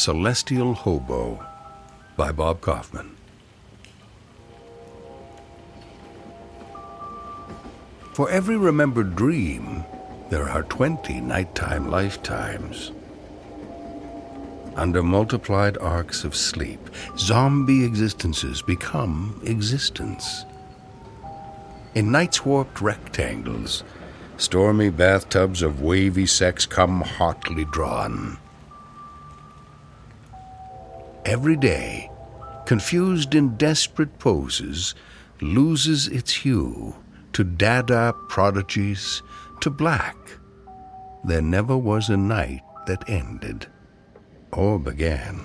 Celestial Hobo by Bob Kaufman. For every remembered dream, there are 20 nighttime lifetimes. Under multiplied arcs of sleep, zombie existences become existence. In night's warped rectangles, stormy bathtubs of wavy sex come hotly drawn. Every day, confused in desperate poses, loses its hue to dada prodigies, to black. There never was a night that ended or began.